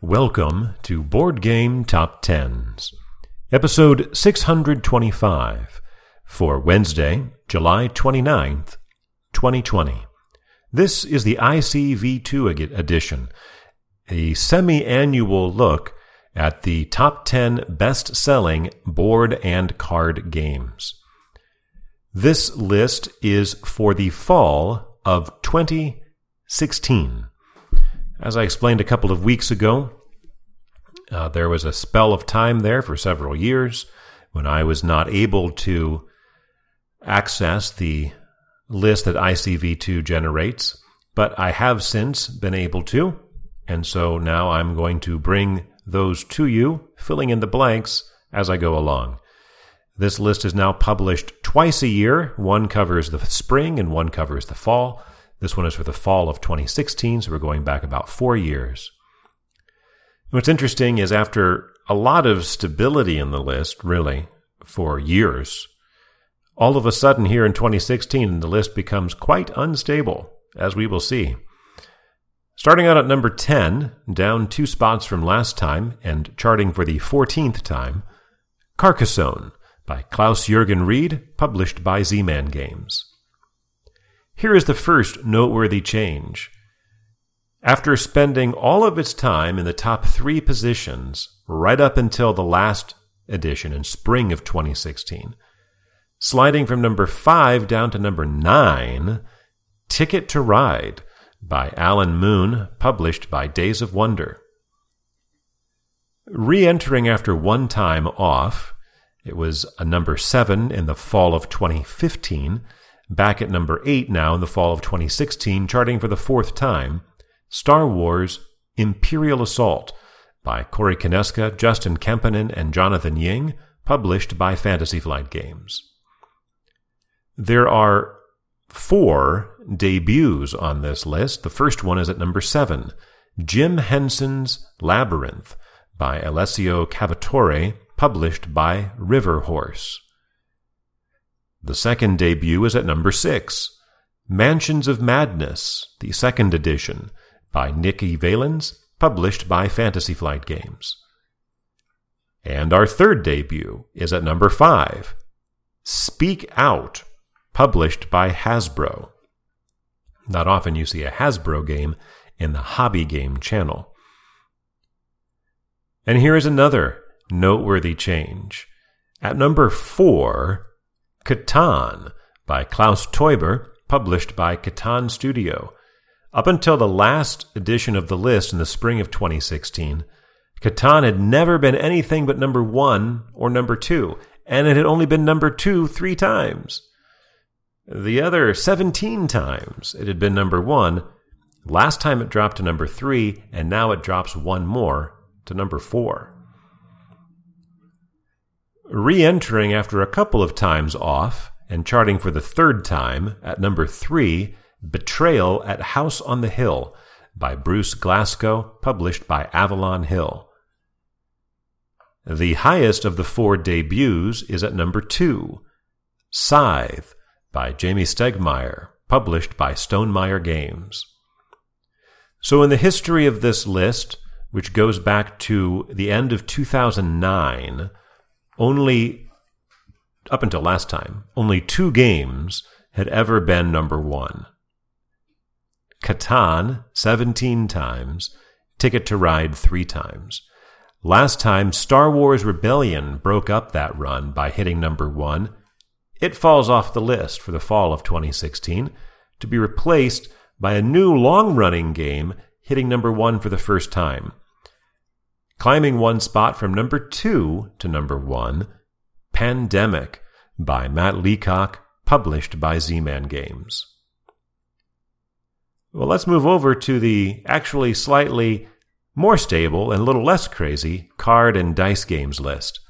Welcome to Board Game Top Tens, episode 625 for Wednesday, July 29th, 2020. This is the ICV2 edition, a semi annual look at the top 10 best selling board and card games. This list is for the fall of 2016. As I explained a couple of weeks ago, uh, there was a spell of time there for several years when I was not able to access the list that ICV2 generates, but I have since been able to. And so now I'm going to bring those to you, filling in the blanks as I go along. This list is now published twice a year. One covers the spring and one covers the fall. This one is for the fall of 2016, so we're going back about four years. What's interesting is after a lot of stability in the list, really, for years, all of a sudden here in 2016, the list becomes quite unstable, as we will see. Starting out at number 10, down two spots from last time, and charting for the 14th time, Carcassonne by Klaus Jürgen Wrede, published by Z Man Games. Here is the first noteworthy change. After spending all of its time in the top three positions right up until the last edition in spring of 2016, sliding from number five down to number nine, Ticket to Ride by Alan Moon, published by Days of Wonder. Re entering after one time off, it was a number seven in the fall of 2015 Back at number 8 now in the fall of 2016, charting for the fourth time, Star Wars Imperial Assault by Corey Konieczka, Justin Kemppainen, and Jonathan Ying, published by Fantasy Flight Games. There are four debuts on this list. The first one is at number 7, Jim Henson's Labyrinth by Alessio Cavatore, published by River Horse. The second debut is at number six Mansions of Madness, the second edition, by Nikki Valens, published by Fantasy Flight Games. And our third debut is at number five Speak Out, published by Hasbro. Not often you see a Hasbro game in the hobby game channel. And here is another noteworthy change. At number four Catan by Klaus Teuber, published by Catan Studio. Up until the last edition of the list in the spring of 2016, Catan had never been anything but number one or number two, and it had only been number two three times. The other 17 times it had been number one. Last time it dropped to number three, and now it drops one more to number four re entering after a couple of times off and charting for the third time at number three, Betrayal at House on the Hill by Bruce Glassco, published by Avalon Hill. The highest of the four debuts is at number two, Scythe by Jamey Stegmaier, published by Stonemaier Games. So, in the history of this list, which goes back to the end of 2009, only up until last time, only two games had ever been number one. Catan 17 times, Ticket to Ride three times. Last time, Star Wars Rebellion broke up that run by hitting number one. It falls off the list for the fall of 2016 to be replaced by a new long running game hitting number one for the first time climbing one spot from number two to number one, Pandemic by Matt Leacock, published by Z Man Games. Well, let's move over to the actually slightly more stable and a little less crazy card and dice games list.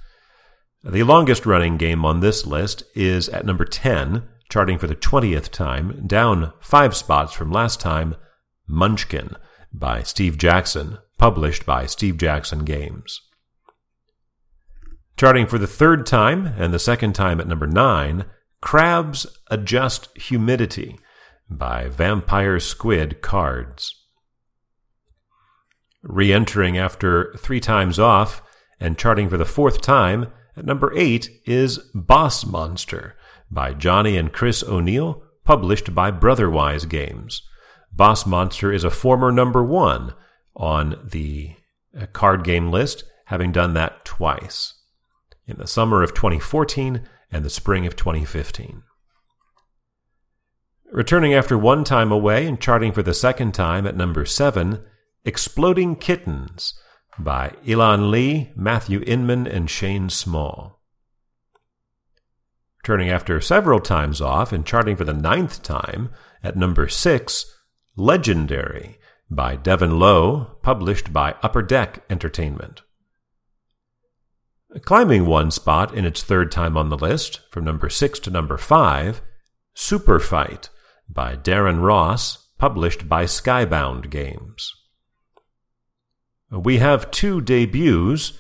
The longest running game on this list is at number 10, charting for the 20th time, down five spots from last time, Munchkin by Steve Jackson, published by Steve Jackson Games. Charting for the third time and the second time at number 9, Crabs Adjust Humidity by Vampire Squid Cards. Re entering after three times off and charting for the fourth time at number eight is Boss Monster by Johnny and Chris O'Neal, published by Brotherwise Games. Boss Monster is a former number one on the uh, card game list, having done that twice in the summer of 2014 and the spring of 2015. Returning after one time away and charting for the second time at number seven, Exploding Kittens by Elan Lee, Matthew Inman, and Shane Small. Returning after several times off and charting for the ninth time at number six, Legendary by Devin Low, published by Upper Deck Entertainment. Climbing one spot in its third time on the list, from number six to number five, Super Fight by Darren Ross, published by Skybound Games. We have two debuts.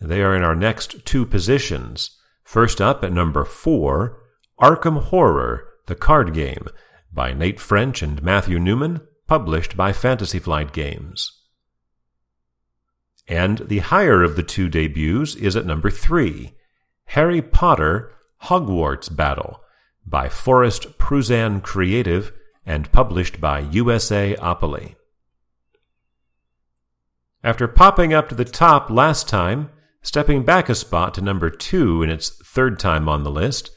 They are in our next two positions. First up at number four, Arkham Horror, the card game, by Nate French and Matthew Newman, published by Fantasy Flight Games. And the higher of the two debuts is at number three, Harry Potter Hogwarts Battle, by Forrest Pruzan Creative and published by USAopoly. After popping up to the top last time, stepping back a spot to number two in its third time on the list,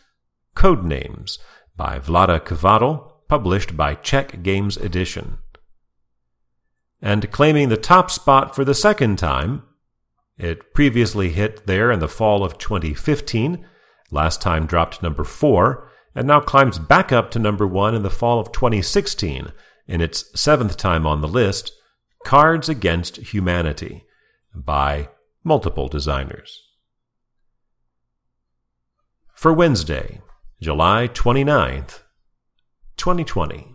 Codenames by Vlaada Chvátil, published by Czech Games Edition. And claiming the top spot for the second time, it previously hit there in the fall of 2015, last time dropped number four, and now climbs back up to number one in the fall of 2016 in its seventh time on the list Cards Against Humanity by multiple designers. For Wednesday, July 29th, 2020.